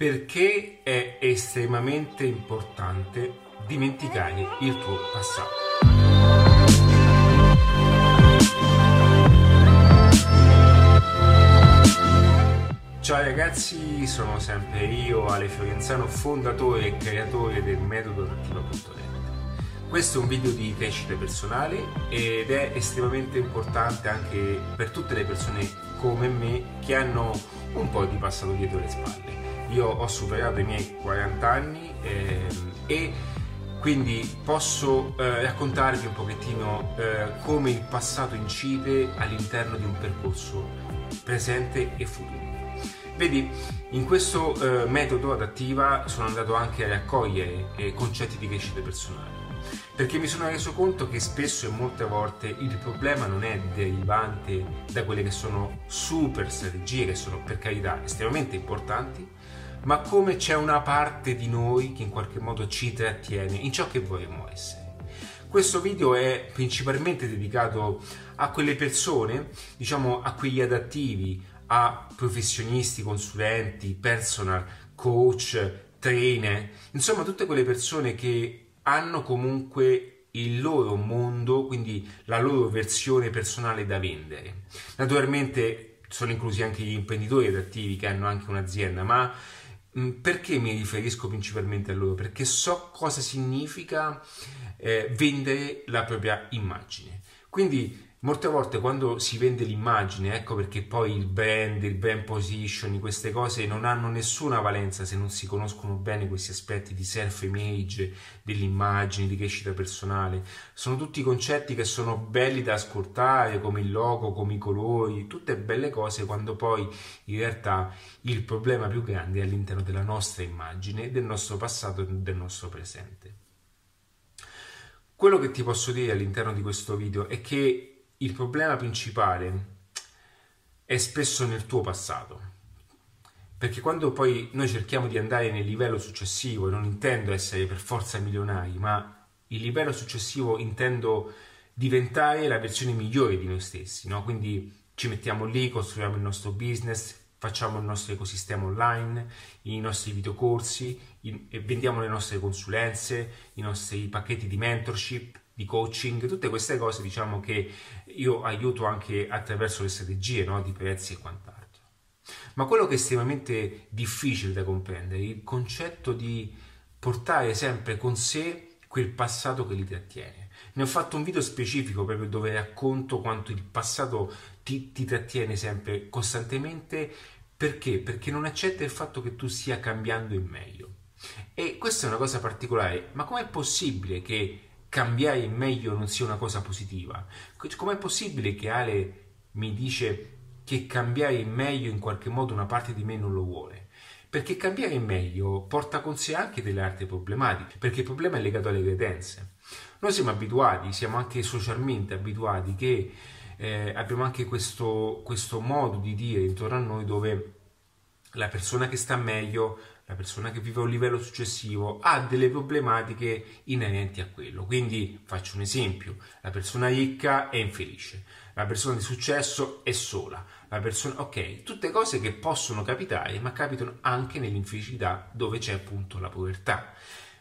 perché è estremamente importante dimenticare il tuo passato. Ciao ragazzi, sono sempre io, Ale Fiorenzano, fondatore e creatore del metodo attiva.net. Questo è un video di crescita personale ed è estremamente importante anche per tutte le persone come me che hanno un po' di passato dietro le spalle io ho superato i miei 40 anni ehm, e quindi posso eh, raccontarvi un pochettino eh, come il passato incide all'interno di un percorso presente e futuro. Vedi, in questo eh, metodo adattiva sono andato anche a raccogliere eh, concetti di crescita personale, perché mi sono reso conto che spesso e molte volte il problema non è derivante da quelle che sono super strategie, che sono per carità estremamente importanti, ma come c'è una parte di noi che in qualche modo ci trattiene in ciò che vorremmo essere. Questo video è principalmente dedicato a quelle persone, diciamo a quegli adattivi, a professionisti, consulenti, personal, coach, trainer, insomma tutte quelle persone che hanno comunque il loro mondo, quindi la loro versione personale da vendere. Naturalmente sono inclusi anche gli imprenditori adattivi che hanno anche un'azienda, ma perché mi riferisco principalmente a loro? Perché so cosa significa eh, vendere la propria immagine. Quindi Molte volte quando si vende l'immagine, ecco perché poi il brand, il brand position, queste cose non hanno nessuna valenza se non si conoscono bene questi aspetti di self-image, dell'immagine, di crescita personale. Sono tutti concetti che sono belli da ascoltare, come il logo, come i colori, tutte belle cose quando poi in realtà il problema più grande è all'interno della nostra immagine, del nostro passato e del nostro presente. Quello che ti posso dire all'interno di questo video è che il problema principale è spesso nel tuo passato. Perché quando poi noi cerchiamo di andare nel livello successivo, non intendo essere per forza milionari, ma il livello successivo intendo diventare la versione migliore di noi stessi, no? Quindi ci mettiamo lì, costruiamo il nostro business, facciamo il nostro ecosistema online, i nostri videocorsi, vendiamo le nostre consulenze, i nostri pacchetti di mentorship, di coaching, tutte queste cose diciamo che io aiuto anche attraverso le strategie no? di prezzi e quant'altro. Ma quello che è estremamente difficile da comprendere è il concetto di portare sempre con sé quel passato che li trattiene. Ne ho fatto un video specifico proprio dove racconto quanto il passato ti, ti trattiene sempre costantemente. Perché? Perché non accetta il fatto che tu stia cambiando in meglio. E questa è una cosa particolare, ma com'è possibile che cambiare in meglio non sia una cosa positiva. Com'è possibile che Ale mi dice che cambiare in meglio in qualche modo una parte di me non lo vuole? Perché cambiare in meglio porta con sé anche delle altre problematiche, perché il problema è legato alle credenze. Noi siamo abituati, siamo anche socialmente abituati che eh, abbiamo anche questo, questo modo di dire intorno a noi dove la persona che sta meglio la persona che vive a un livello successivo ha delle problematiche inerenti a quello. Quindi faccio un esempio, la persona ricca è infelice, la persona di successo è sola, la persona ok, tutte cose che possono capitare, ma capitano anche nell'infelicità dove c'è appunto la povertà.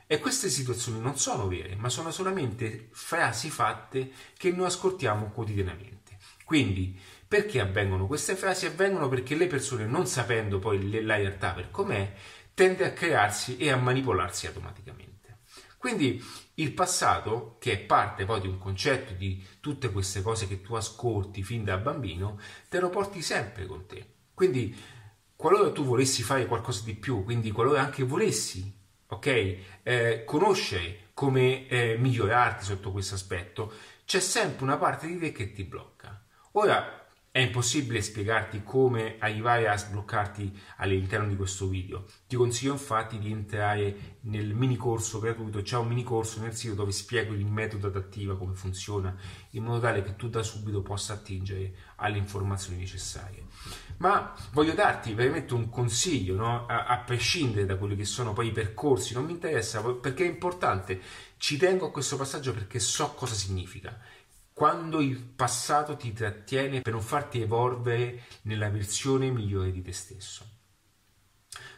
E queste situazioni non sono vere, ma sono solamente frasi fatte che noi ascoltiamo quotidianamente. Quindi, perché avvengono queste frasi? Avvengono perché le persone, non sapendo poi la realtà per com'è, tende a crearsi e a manipolarsi automaticamente. Quindi il passato, che è parte poi di un concetto di tutte queste cose che tu ascolti fin da bambino, te lo porti sempre con te. Quindi qualora tu volessi fare qualcosa di più, quindi qualora anche volessi, ok, eh, conoscere come eh, migliorarti sotto questo aspetto, c'è sempre una parte di te che ti blocca. Ora, è impossibile spiegarti come arrivare a sbloccarti all'interno di questo video. Ti consiglio infatti di entrare nel mini corso gratuito, c'è un mini corso nel sito dove spiego il metodo adattivo, come funziona, in modo tale che tu da subito possa attingere alle informazioni necessarie. Ma voglio darti veramente un consiglio, no? a, a prescindere da quelli che sono poi i percorsi, non mi interessa perché è importante, ci tengo a questo passaggio perché so cosa significa quando il passato ti trattiene per non farti evolvere nella versione migliore di te stesso.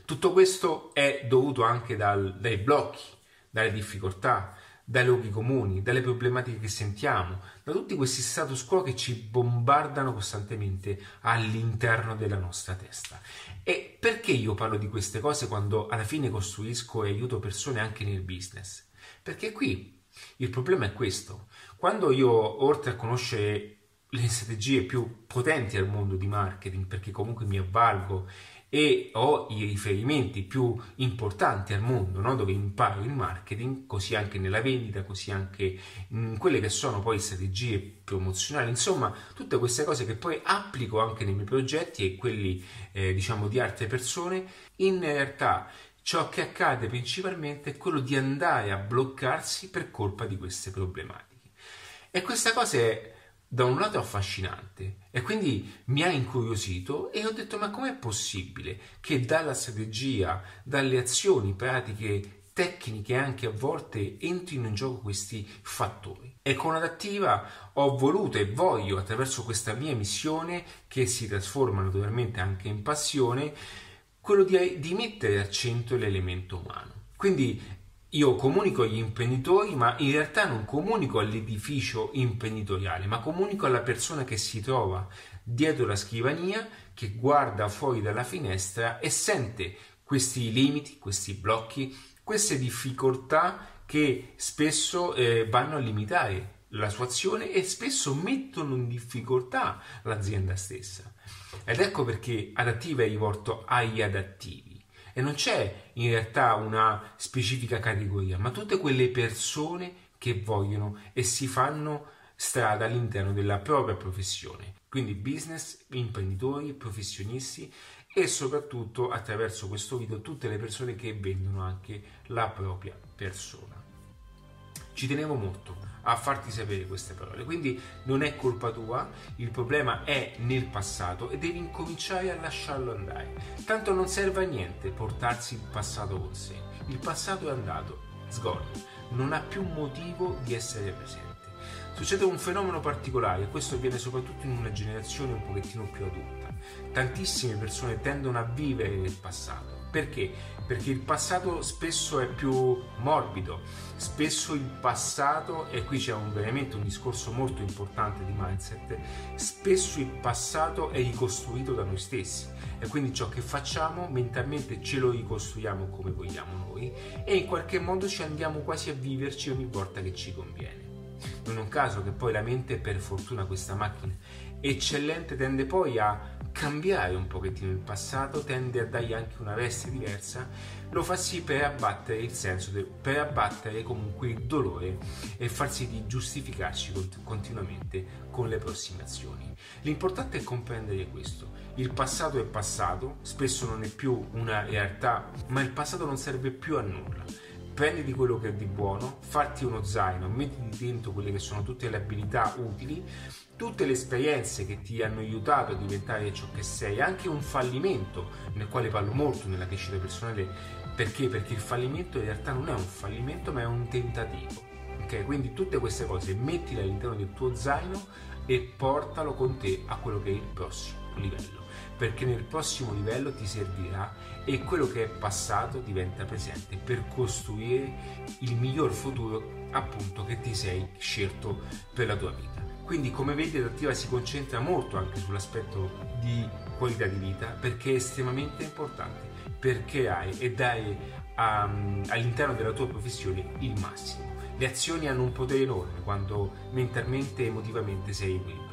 Tutto questo è dovuto anche dal, dai blocchi, dalle difficoltà, dai luoghi comuni, dalle problematiche che sentiamo, da tutti questi status quo che ci bombardano costantemente all'interno della nostra testa. E perché io parlo di queste cose quando alla fine costruisco e aiuto persone anche nel business? Perché qui il problema è questo. Quando io, oltre a conoscere le strategie più potenti al mondo di marketing, perché comunque mi avvalgo e ho i riferimenti più importanti al mondo no? dove imparo il marketing, così anche nella vendita, così anche in quelle che sono poi strategie promozionali, insomma tutte queste cose che poi applico anche nei miei progetti e quelli eh, diciamo di altre persone, in realtà ciò che accade principalmente è quello di andare a bloccarsi per colpa di queste problematiche. E questa cosa è da un lato affascinante e quindi mi ha incuriosito e ho detto ma com'è possibile che dalla strategia, dalle azioni pratiche tecniche anche a volte entrino in gioco questi fattori. E con Adattiva ho voluto e voglio attraverso questa mia missione che si trasforma naturalmente anche in passione quello di, di mettere al centro l'elemento umano. Quindi io comunico agli imprenditori, ma in realtà non comunico all'edificio imprenditoriale, ma comunico alla persona che si trova dietro la scrivania, che guarda fuori dalla finestra e sente questi limiti, questi blocchi, queste difficoltà che spesso eh, vanno a limitare la sua azione e spesso mettono in difficoltà l'azienda stessa. Ed ecco perché adattiva è rivolto agli adattivi e non c'è in realtà una specifica categoria, ma tutte quelle persone che vogliono e si fanno strada all'interno della propria professione. Quindi business, imprenditori, professionisti e soprattutto attraverso questo video tutte le persone che vendono anche la propria persona. Ci tenevo molto a farti sapere queste parole, quindi non è colpa tua, il problema è nel passato e devi incominciare a lasciarlo andare. Tanto non serve a niente portarsi il passato con sé. Il passato è andato, sgone, non ha più motivo di essere presente. Succede un fenomeno particolare e questo avviene soprattutto in una generazione un pochettino più adulta. Tantissime persone tendono a vivere nel passato perché? Perché il passato spesso è più morbido, spesso il passato, e qui c'è un, veramente un discorso molto importante di mindset, spesso il passato è ricostruito da noi stessi e quindi ciò che facciamo mentalmente ce lo ricostruiamo come vogliamo noi e in qualche modo ci andiamo quasi a viverci ogni volta che ci conviene. Non è un caso che poi la mente, per fortuna questa macchina eccellente, tende poi a cambiare un pochettino il passato, tende a dargli anche una veste diversa, lo fa sì per abbattere il senso, per abbattere comunque il dolore e far sì di giustificarci continuamente con le prossime azioni. L'importante è comprendere questo. Il passato è passato, spesso non è più una realtà, ma il passato non serve più a nulla prenditi quello che è di buono, fatti uno zaino, mettiti dentro quelle che sono tutte le abilità utili tutte le esperienze che ti hanno aiutato a diventare ciò che sei, anche un fallimento, nel quale parlo molto nella crescita personale, perché? Perché il fallimento in realtà non è un fallimento, ma è un tentativo. Okay? Quindi tutte queste cose mettile all'interno del tuo zaino e portalo con te a quello che è il prossimo livello, perché nel prossimo livello ti servirà e quello che è passato diventa presente per costruire il miglior futuro appunto che ti sei scelto per la tua vita. Quindi come vedi Adattiva si concentra molto anche sull'aspetto di qualità di vita perché è estremamente importante per creare e dare um, all'interno della tua professione il massimo. Le azioni hanno un potere enorme quando mentalmente e emotivamente sei equilibrato.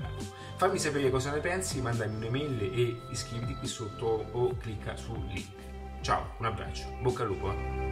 Fammi sapere cosa ne pensi, mandami un'email e iscriviti qui sotto o clicca sul link. Ciao, un abbraccio, bocca al lupo. Eh?